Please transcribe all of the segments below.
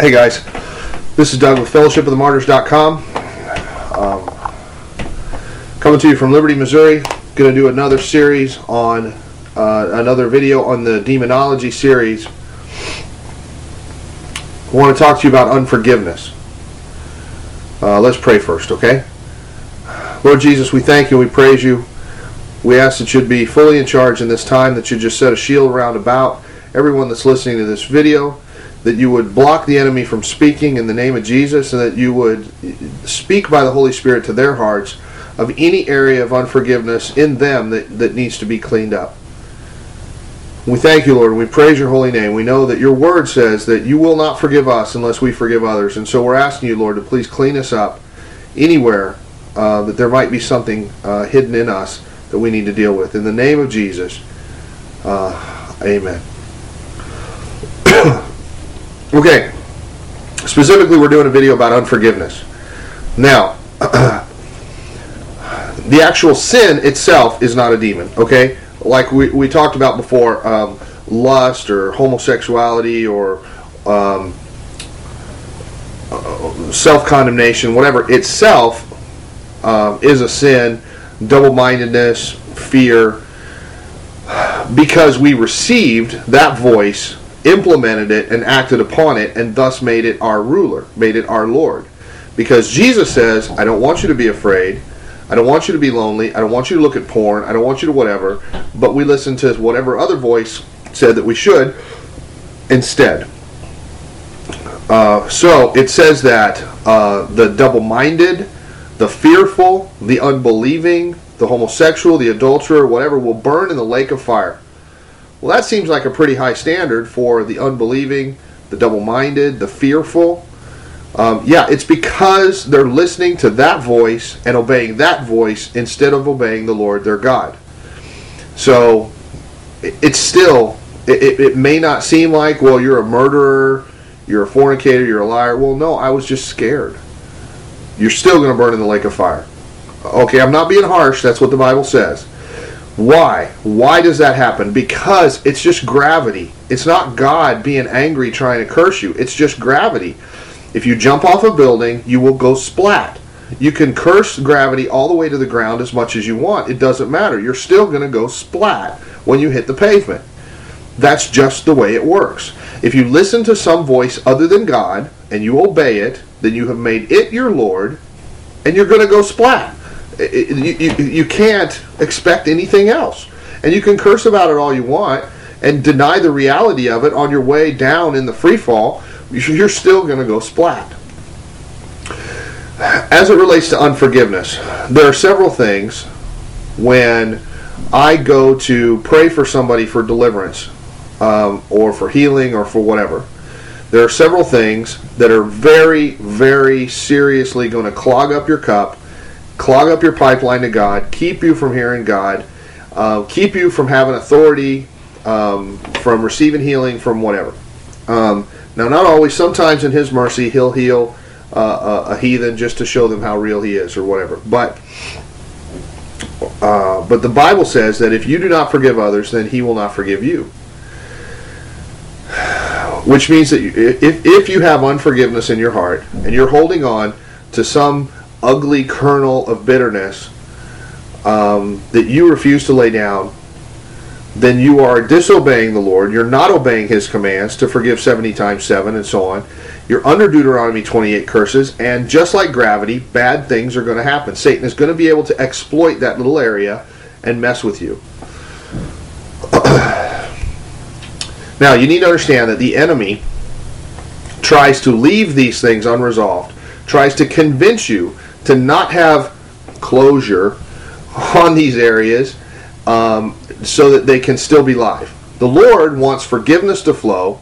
Hey guys, this is Doug with fellowship of fellowshipofthemartyrs.com. Um, coming to you from Liberty, Missouri. Going to do another series on uh, another video on the demonology series. I want to talk to you about unforgiveness. Uh, let's pray first, okay? Lord Jesus, we thank you, we praise you. We ask that you'd be fully in charge in this time, that you just set a shield round about everyone that's listening to this video, that you would block the enemy from speaking in the name of Jesus, and that you would speak by the Holy Spirit to their hearts of any area of unforgiveness in them that, that needs to be cleaned up. We thank you, Lord, and we praise your holy name. We know that your word says that you will not forgive us unless we forgive others. And so we're asking you, Lord, to please clean us up anywhere uh, that there might be something uh, hidden in us that we need to deal with. In the name of Jesus, uh, amen. okay, specifically, we're doing a video about unforgiveness. Now, the actual sin itself is not a demon, okay? like we, we talked about before, um, lust or homosexuality or um, self condemnation, whatever, itself um, is a sin, double mindedness, fear, because we received that voice, implemented it, and acted upon it, and thus made it our ruler, made it our Lord. Because Jesus says, I don't want you to be afraid. I don't want you to be lonely. I don't want you to look at porn. I don't want you to whatever. But we listen to whatever other voice said that we should instead. Uh, so it says that uh, the double minded, the fearful, the unbelieving, the homosexual, the adulterer, whatever, will burn in the lake of fire. Well, that seems like a pretty high standard for the unbelieving, the double minded, the fearful. Um, yeah, it's because they're listening to that voice and obeying that voice instead of obeying the Lord their God. So it's still, it, it may not seem like, well, you're a murderer, you're a fornicator, you're a liar. Well, no, I was just scared. You're still going to burn in the lake of fire. Okay, I'm not being harsh. That's what the Bible says. Why? Why does that happen? Because it's just gravity. It's not God being angry trying to curse you. It's just gravity. If you jump off a building, you will go splat. You can curse gravity all the way to the ground as much as you want. It doesn't matter. You're still going to go splat when you hit the pavement. That's just the way it works. If you listen to some voice other than God and you obey it, then you have made it your Lord and you're going to go splat. You, you, you can't expect anything else. And you can curse about it all you want and deny the reality of it on your way down in the free fall you're still going to go splat. As it relates to unforgiveness, there are several things when I go to pray for somebody for deliverance um, or for healing or for whatever. There are several things that are very, very seriously going to clog up your cup, clog up your pipeline to God, keep you from hearing God, uh, keep you from having authority, um, from receiving healing, from whatever. Um, now, not always. Sometimes in His mercy, He'll heal uh, a, a, heathen just to show them how real He is, or whatever. But uh, but the Bible says that if you do not forgive others, then He will not forgive you. Which means that if if you have unforgiveness in your heart and you're holding on to some ugly kernel of bitterness um, that you refuse to lay down then you are disobeying the Lord. You're not obeying His commands to forgive 70 times 7 and so on. You're under Deuteronomy 28 curses, and just like gravity, bad things are going to happen. Satan is going to be able to exploit that little area and mess with you. now, you need to understand that the enemy tries to leave these things unresolved, tries to convince you to not have closure on these areas um, so that they can still be live. The Lord wants forgiveness to flow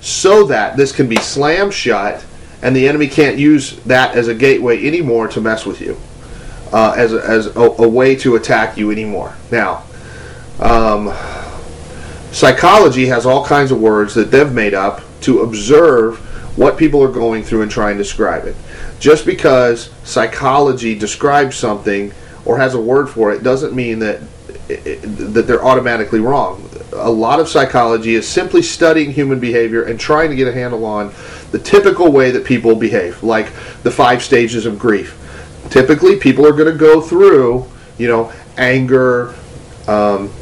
so that this can be slammed shut and the enemy can't use that as a gateway anymore to mess with you, uh, as, a, as a, a, way to attack you anymore. Now, um, psychology has all kinds of words that they've made up to observe what people are going through and try and describe it. Just because psychology describes something or has a word for it doesn't mean that that they're automatically wrong. A lot of psychology is simply studying human behavior and trying to get a handle on the typical way that people behave, like the five stages of grief. Typically, people are going to go through, you know, anger, um,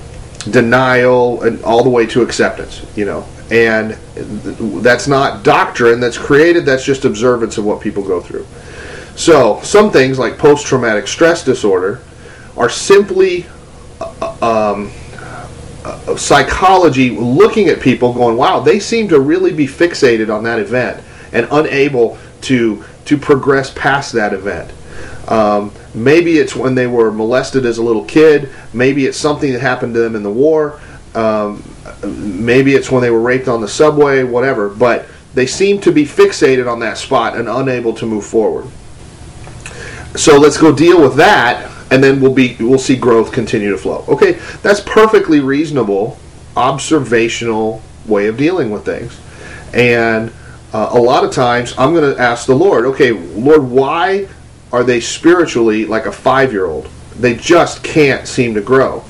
denial, and all the way to acceptance, you know. And that's not doctrine that's created, that's just observance of what people go through. So, some things like post traumatic stress disorder are simply uh, um, uh, psychology looking at people going, wow, they seem to really be fixated on that event and unable to, to progress past that event. Um, maybe it's when they were molested as a little kid. Maybe it's something that happened to them in the war. Um, maybe it's when they were raped on the subway, whatever. But they seem to be fixated on that spot and unable to move forward. So let's go deal with that, and then we'll be we'll see growth continue to flow. Okay, that's perfectly reasonable, observational way of dealing with things, and uh, a lot of times I'm going to ask the Lord, okay, Lord, why are they spiritually like a five year old? They just can't seem to grow.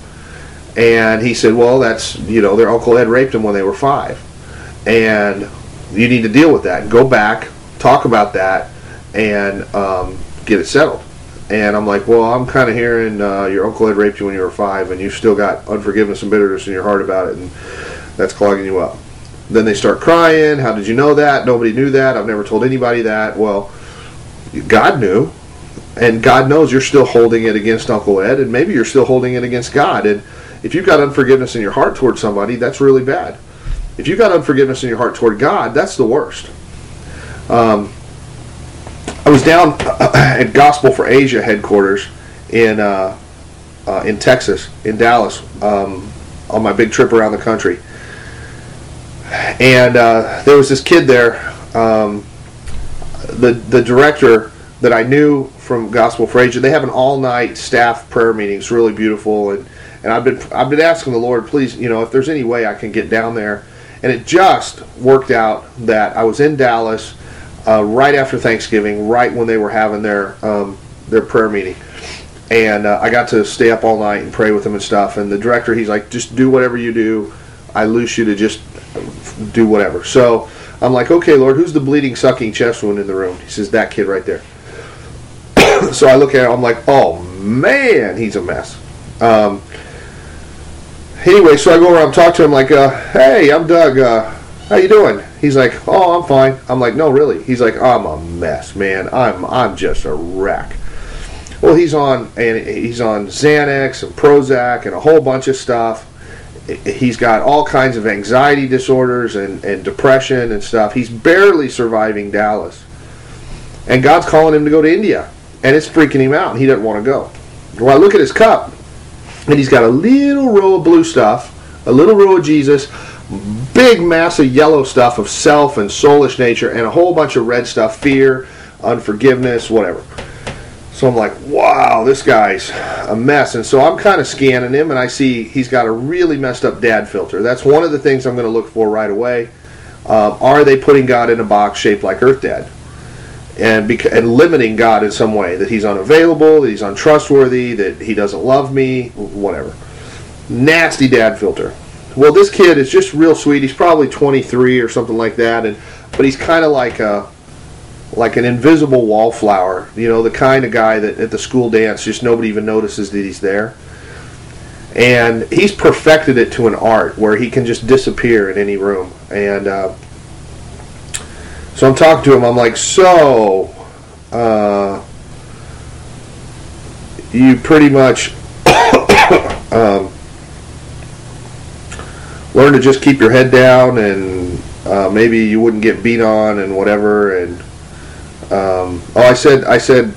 And he said, well, that's you know their uncle Ed raped them when they were five, and you need to deal with that. Go back, talk about that, and um, get it settled. And I'm like, well, I'm kind of hearing uh, your uncle Ed raped you when you were five, and you've still got unforgiveness and bitterness in your heart about it, and that's clogging you up. Then they start crying. How did you know that? Nobody knew that. I've never told anybody that. Well, God knew, and God knows you're still holding it against Uncle Ed, and maybe you're still holding it against God. And if you've got unforgiveness in your heart toward somebody, that's really bad. If you've got unforgiveness in your heart toward God, that's the worst. Um, I was down at Gospel for Asia headquarters in uh, uh, in Texas, in Dallas, um, on my big trip around the country, and uh, there was this kid there. Um, the the director that I knew from Gospel for Asia, they have an all night staff prayer meeting. It's really beautiful, and and I've been I've been asking the Lord, please, you know, if there's any way I can get down there, and it just worked out that I was in Dallas uh, right after Thanksgiving, right when they were having their um, their prayer meeting. And uh, I got to stay up all night and pray with them and stuff. And the director, he's like, just do whatever you do. I loose you to just do whatever. So I'm like, okay, Lord, who's the bleeding, sucking chest wound in the room? He says, that kid right there. so I look at him, I'm like, oh man, he's a mess. Um, anyway, so I go around and talk to him like, uh, hey, I'm Doug. Uh, how you doing? He's like, oh, I'm fine. I'm like, no, really. He's like, I'm a mess, man. I'm I'm just a wreck. Well, he's on and he's on Xanax and Prozac and a whole bunch of stuff. He's got all kinds of anxiety disorders and, and depression and stuff. He's barely surviving Dallas. And God's calling him to go to India. And it's freaking him out. And He doesn't want to go. Well, I look at his cup, and he's got a little row of blue stuff, a little row of Jesus, big mass of yellow stuff of self and soulish nature and a whole bunch of red stuff fear unforgiveness whatever. So i'm like wow this guy's a mess. And so i'm kind of scanning him and i see he's got a really messed up dad filter. That's one of the things i'm going to look for right away. Um, are they putting god in a box shaped like earth dad and, and limiting god in some way that he's unavailable that he's untrustworthy that he doesn't love me whatever nasty dad filter well, this kid is just real sweet. He's probably 23 or something like that, and but he's kind of like a like an invisible wallflower. You know, the kind of guy that at the school dance just nobody even notices that he's there. And he's perfected it to an art where he can just disappear in any room. And uh, so I'm talking to him. I'm like, so uh, you pretty much. um, learn to just keep your head down and uh, maybe you wouldn't get beat on and whatever. And um, oh, I said, I said,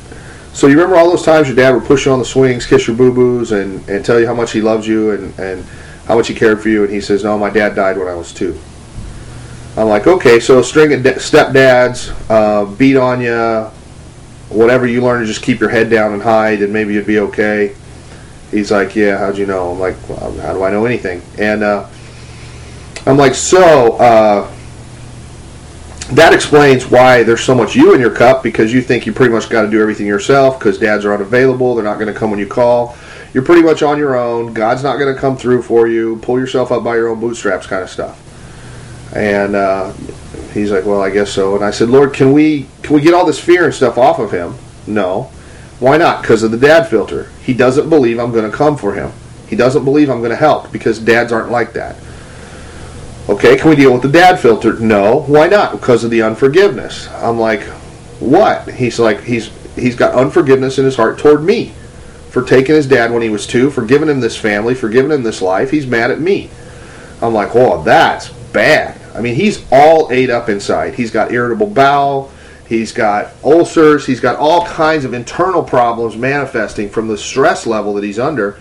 so you remember all those times your dad would push you on the swings, kiss your boo boos, and, and tell you how much he loves you and, and how much he cared for you? And he says, no, my dad died when I was two. I'm like, okay, so a string of stepdads uh, beat on you, whatever you learn to just keep your head down and hide, and maybe you'd be okay. He's like, yeah, how'd you know? I'm like, well, how do I know anything? And uh, I'm like, so uh, that explains why there's so much you in your cup because you think you pretty much got to do everything yourself because dads are unavailable. They're not going to come when you call. you're pretty much on your own. God's not going to come through for you. Pull yourself up by your own bootstraps, kind of stuff. And uh, he's like, well, I guess so. And I said, Lord, can we can we get all this fear and stuff off of him? No. Why not? Because of the dad filter. He doesn't believe I'm going to come for him. He doesn't believe I'm going to help because dads aren't like that. Okay, can we deal with the dad filter? No. Why not? Because of the unforgiveness. I'm like, what? He's like, he's he's got unforgiveness in his heart toward me for taking his dad when he was two, for giving him this family, for giving him this life. He's mad at me. I'm like, oh, that's bad. I mean, he's all ate up inside. He's got irritable bowel. He's got ulcers. He's got all kinds of internal problems manifesting from the stress level that he's under.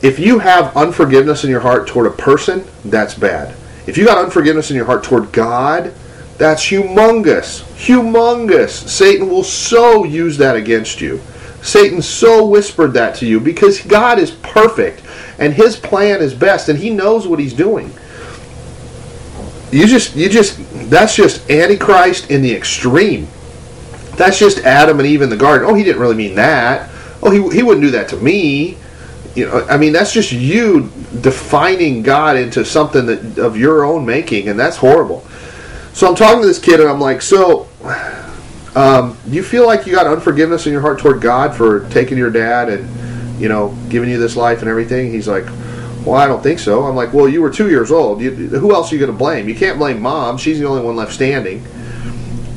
If you have unforgiveness in your heart toward a person, that's bad. If you got unforgiveness in your heart toward God, that's humongous. Humongous. Satan will so use that against you. Satan so whispered that to you because God is perfect and his plan is best and he knows what he's doing. You just you just that's just antichrist in the extreme. That's just Adam and Eve in the garden. Oh, he didn't really mean that. Oh, he he wouldn't do that to me. You know, I mean that's just you defining God into something that of your own making and that's horrible. So I'm talking to this kid and I'm like, "So um, do you feel like you got unforgiveness in your heart toward God for taking your dad and you know giving you this life and everything? He's like, well, I don't think so. I'm like, well, you were two years old. You, who else are you going to blame? You can't blame mom. She's the only one left standing.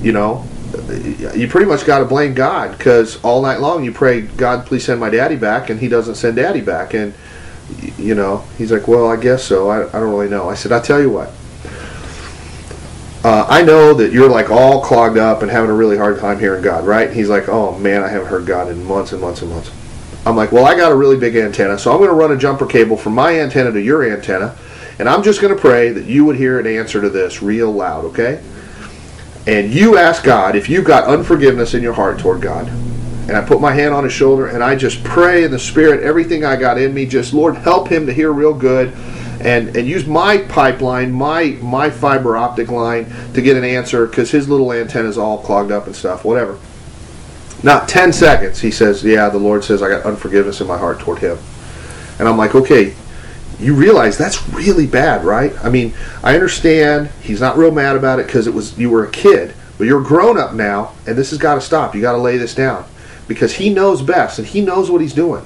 You know, you pretty much got to blame God because all night long you pray, God, please send my daddy back, and he doesn't send daddy back. And you know, he's like, well, I guess so. I, I don't really know. I said, I'll tell you what uh, I know that you're like all clogged up and having a really hard time hearing God, right? He's like, oh man, I haven't heard God in months and months and months. I'm like, well, I got a really big antenna, so I'm going to run a jumper cable from my antenna to your antenna, and I'm just going to pray that you would hear an answer to this real loud, okay? And you ask God if you've got unforgiveness in your heart toward God. And I put my hand on his shoulder and I just pray in the spirit everything I got in me, just Lord, help him to hear real good and and use my pipeline, my my fiber optic line to get an answer because his little antenna is all clogged up and stuff. Whatever. Not ten seconds, he says, "Yeah, the Lord says I got unforgiveness in my heart toward him," and I'm like, "Okay." You realize that's really bad, right? I mean, I understand he's not real mad about it because it was you were a kid, but you're grown up now, and this has got to stop. You got to lay this down because he knows best and he knows what he's doing.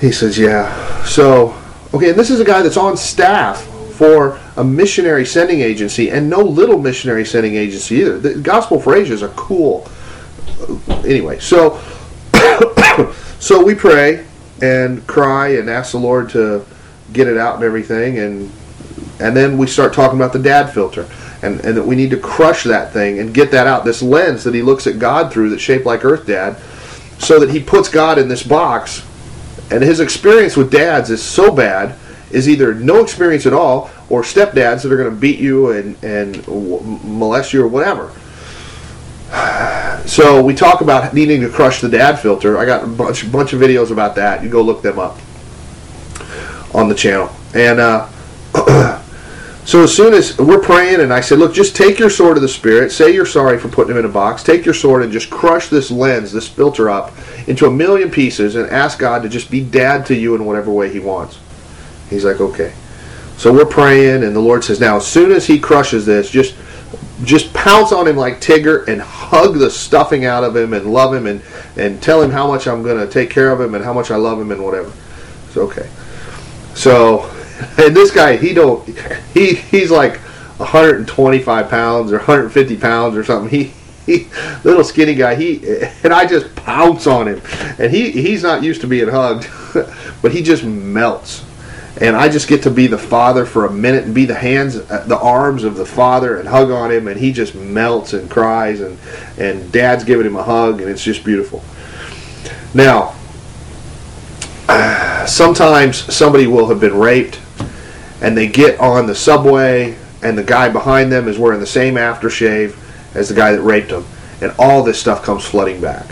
He says, "Yeah." So Okay, and this is a guy that's on staff for a missionary sending agency, and no little missionary sending agency either. The Gospel for Asia is a cool. Anyway, so so we pray and cry and ask the Lord to get it out and everything, and and then we start talking about the dad filter. And, and that we need to crush that thing and get that out. This lens that he looks at God through that's shaped like Earth Dad, so that he puts God in this box and his experience with dads is so bad is either no experience at all or stepdads that are going to beat you and, and molest you or whatever. So we talk about needing to crush the dad filter. I got a bunch, bunch of videos about that. You go look them up on the channel. And uh, so as soon as we're praying, and I said, look, just take your sword of the Spirit. Say you're sorry for putting him in a box. Take your sword and just crush this lens, this filter up into a million pieces and ask God to just be dad to you in whatever way He wants. He's like, okay. So we're praying, and the Lord says, now as soon as He crushes this, just just pounce on him like Tigger and hug the stuffing out of him and love him and, and tell him how much I'm going to take care of him and how much I love him and whatever. It's okay. So, and this guy, he don't, he he's like 125 pounds or 150 pounds or something. He he, little skinny guy. He and I just pounce on him, and he he's not used to being hugged, but he just melts. And I just get to be the father for a minute and be the hands, uh, the arms of the father, and hug on him, and he just melts and cries, and and dad's giving him a hug, and it's just beautiful. Now, sometimes somebody will have been raped, and they get on the subway, and the guy behind them is wearing the same aftershave as the guy that raped them, And all this stuff comes flooding back.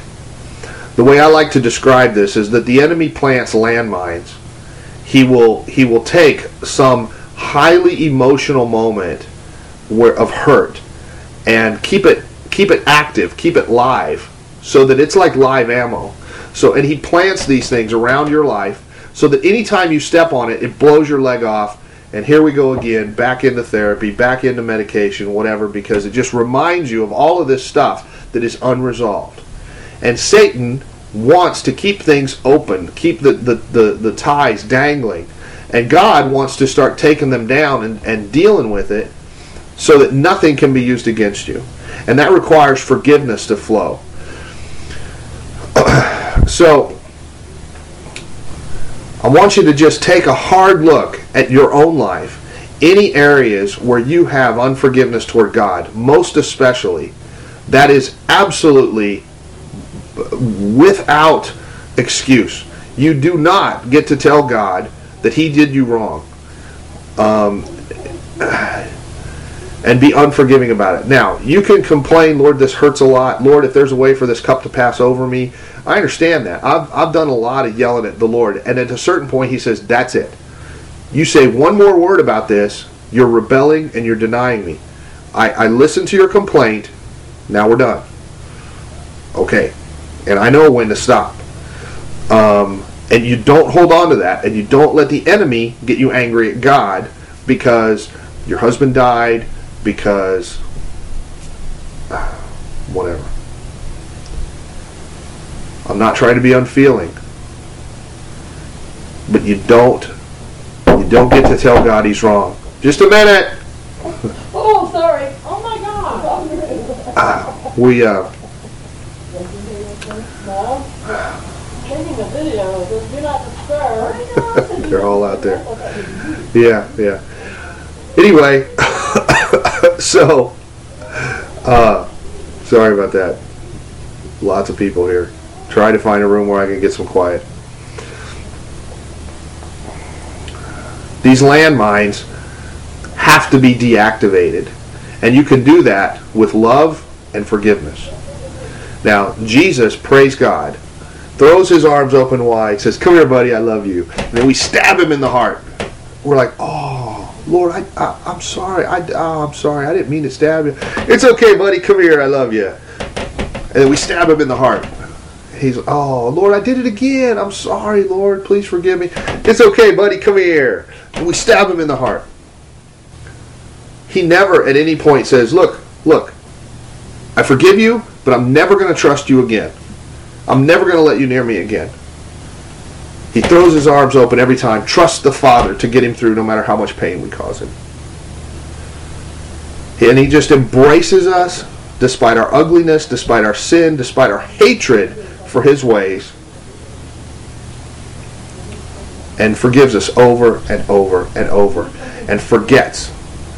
The way I like to describe this is that the enemy plants landmines. He will he will take some highly emotional moment where of hurt and keep it keep it active, keep it live, so that it's like live ammo. So, and He plants these things around your life so that anytime you step on it, it blows your leg off. And here we go again, back into therapy, back into medication, whatever, because it just reminds you of all of this stuff that is unresolved. And Satan wants to keep things open, keep the, the, the, the ties dangling. And God wants to start taking them down and, and dealing with it so that nothing can be used against you. And that requires forgiveness to flow. so, I want you to just take a hard look at your own life. Any areas where you have unforgiveness toward God, most especially, that is absolutely without excuse. You do not get to tell God that He did you wrong. Um, and be unforgiving about it. Now, you can complain, Lord, this hurts a lot. Lord, if there's a way for this cup to pass over me, I understand that. I've, I've done a lot of yelling at the Lord. And at a certain point, He says, That's it. You say one more word about this, you're rebelling and you're denying me. I, I listen to your complaint. Now we're done. Okay. And I know when to stop. Um, and you don't hold on to that. And you don't let the enemy get you angry at God because your husband died, because whatever. I'm not trying to be unfeeling. But you don't you don't get to tell God he's wrong. Just a minute. Oh, sorry. Oh my God. Uh, we uh Taking a video. Says, Do not disturb. They're all out there. Yeah, yeah. Anyway, so uh sorry about that. Lots of people here. Try to find a room where I can get some quiet. These landmines have to be deactivated. And you can do that with love and forgiveness. Now, Jesus, praise God, throws his arms open wide, says, Come here, buddy, I love you. And then we stab him in the heart. We're like, Oh, Lord, I, I, I'm sorry. I, oh, I'm sorry. I didn't mean to stab you. It's okay, buddy. Come here. I love you. And then we stab him in the heart. He's, oh, Lord, I did it again. I'm sorry, Lord. Please forgive me. It's okay, buddy. Come here. And we stab him in the heart. He never at any point says, look, look, I forgive you, but I'm never going to trust you again. I'm never going to let you near me again. He throws his arms open every time. Trust the Father to get him through no matter how much pain we cause him. And he just embraces us despite our ugliness, despite our sin, despite our hatred for his ways. And forgives us over and over and over. And forgets.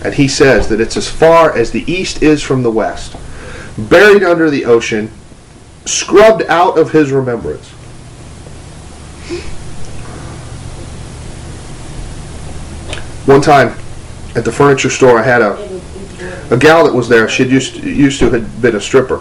And he says that it's as far as the east is from the west. Buried under the ocean, scrubbed out of his remembrance. One time at the furniture store, I had a a gal that was there. She used used to had been a stripper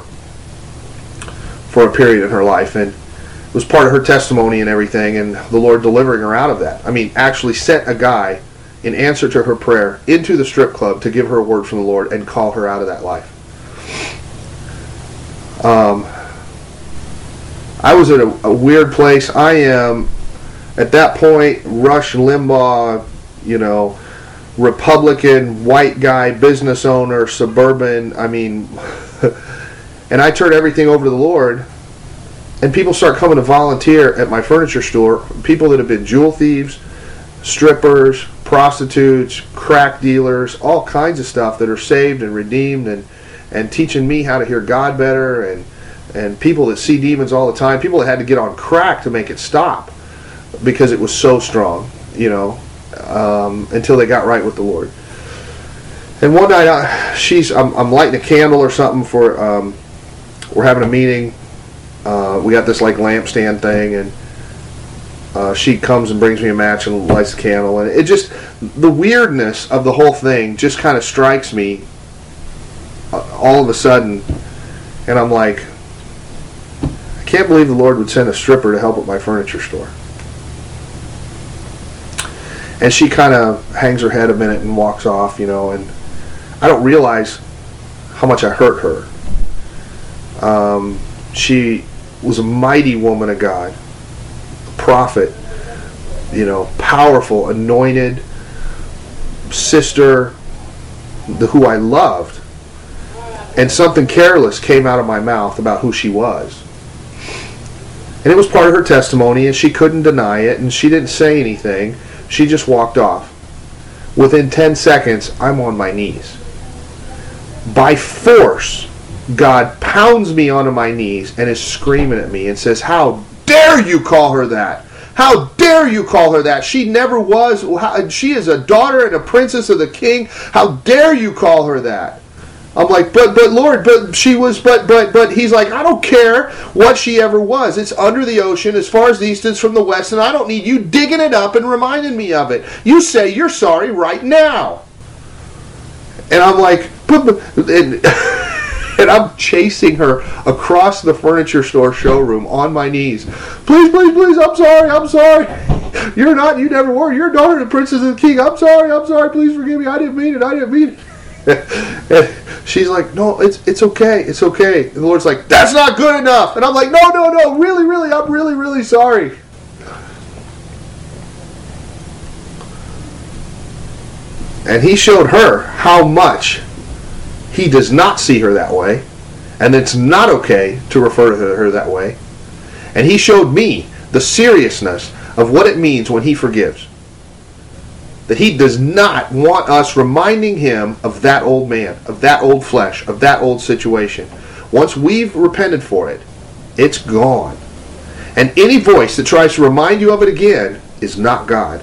for a period in her life, and it was part of her testimony and everything. And the Lord delivering her out of that. I mean, actually sent a guy in answer to her prayer into the strip club to give her a word from the Lord and call her out of that life. Um, I was in a, a weird place. I am at that point Rush Limbaugh you know, Republican, white guy, business owner, suburban. I mean, and I turn everything over to the Lord, and people start coming to volunteer at my furniture store. People that have been jewel thieves, strippers, prostitutes, crack dealers, all kinds of stuff that are saved and redeemed and and teaching me how to hear God better and and people that see demons all the time, people that had to get on crack to make it stop because it was so strong, you know um, until they got right with the Lord. And one night, I, she's I'm, I'm, lighting a candle or something for um, we're having a meeting. Uh, we got this like lampstand thing, and uh, she comes and brings me a match and lights a candle, and it just the weirdness of the whole thing just kind of strikes me uh, all of a sudden, and I'm like, can't believe the Lord would send a stripper to help at my furniture store and she kind of hangs her head a minute and walks off, you know, and I don't realize how much I hurt her. Um, she was a mighty woman of God, a prophet, you know, powerful, anointed sister, the, who I loved, and something careless came out of my mouth about who she was. And it was part of her testimony, and she couldn't deny it, and she didn't say anything. She just walked off. Within 10 seconds, I'm on my knees. By force, God pounds me onto my knees and is screaming at me and says, How dare you call her that? How dare you call her that? She never was. She is a daughter and a princess of the king. How dare you call her that? I'm like, but but Lord, but she was, but but but he's like, I don't care what she ever was. It's under the ocean, as far as the east is from the west, and I don't need you digging it up and reminding me of it. You say you're sorry right now, and I'm like, but, but and, and I'm chasing her across the furniture store showroom on my knees. Please, please, please, I'm sorry, I'm sorry. You're not, you never were. You're a daughter of the princess and the king. I'm sorry, I'm sorry. Please forgive me. I didn't mean it. I didn't mean it. she's like, no, it's it's okay, it's okay. And the Lord's like, that's not good enough. And I'm like, no, no, no, really, really, I'm really, really sorry. And he showed her how much he does not see her that way, and it's not okay to refer to her that way. And he showed me the seriousness of what it means when he forgives that he does not want us reminding him of that old man, of that old flesh, of that old situation. Once we've repented for it, it's gone. And any voice that tries to remind you of it again is not God.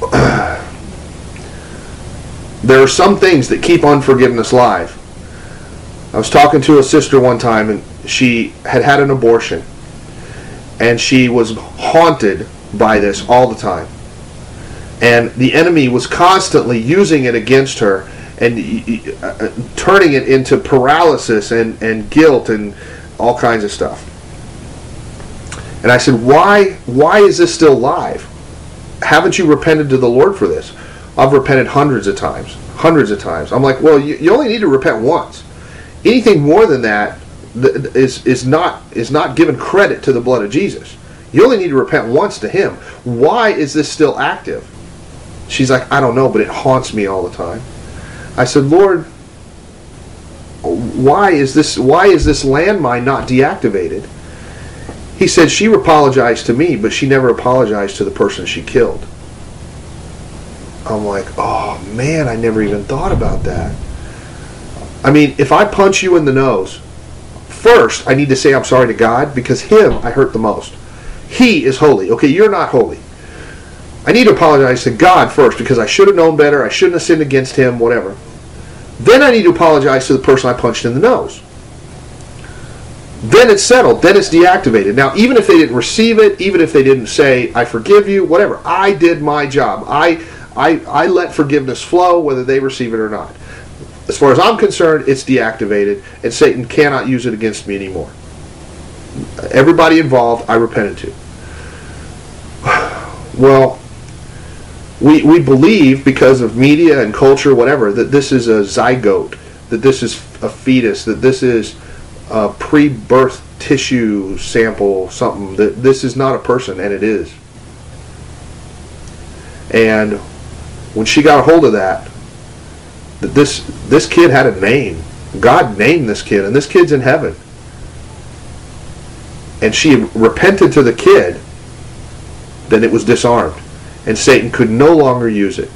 there are some things that keep unforgiveness alive. I was talking to a sister one time and she had had an abortion and she was haunted by this all the time and the enemy was constantly using it against her and uh, turning it into paralysis and, and guilt and all kinds of stuff. And I said, why, why is this still live? Haven't you repented to the Lord for this? I've repented hundreds of times. Hundreds of times. I'm like, well, you, you only need to repent once. Anything more than that is, is, not, is not given credit to the blood of Jesus. You only need to repent once to Him. Why is this still active? She's like, I don't know, but it haunts me all the time. I said, Lord, why is this why is this landmine not deactivated? He said she apologized to me, but she never apologized to the person she killed. I'm like, oh man, I never even thought about that. I mean, if I punch you in the nose, first I need to say I'm sorry to God because him I hurt the most. He is holy. Okay, you're not holy. I need to apologize to God first because I should have known better. I shouldn't have sinned against Him, whatever. Then I need to apologize to the person I punched in the nose. Then it's settled. Then it's deactivated. Now, even if they didn't receive it, even if they didn't say, I forgive you, whatever, I did my job. I, I, I let forgiveness flow whether they receive it or not. As far as I'm concerned, it's deactivated, and Satan cannot use it against me anymore. Everybody involved, I repented to. Well, we, we believe because of media and culture, whatever, that this is a zygote, that this is a fetus, that this is a pre-birth tissue sample, something that this is not a person, and it is. And when she got a hold of that, that this this kid had a name. God named this kid, and this kid's in heaven. And she repented to the kid, then it was disarmed and Satan could no longer use it.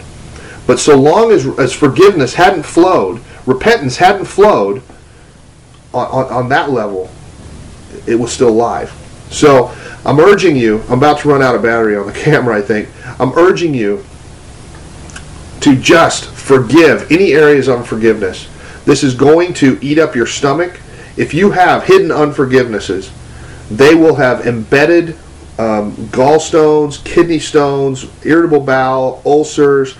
But so long as, as forgiveness hadn't flowed, repentance hadn't flowed on, on, on that level, it was still alive. So I'm urging you, I'm about to run out of battery on the camera, I think. I'm urging you to just forgive any areas of unforgiveness. This is going to eat up your stomach. If you have hidden unforgivenesses, they will have embedded um, gallstones, kidney stones, irritable bowel, ulcers.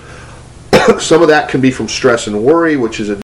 Some of that can be from stress and worry, which is a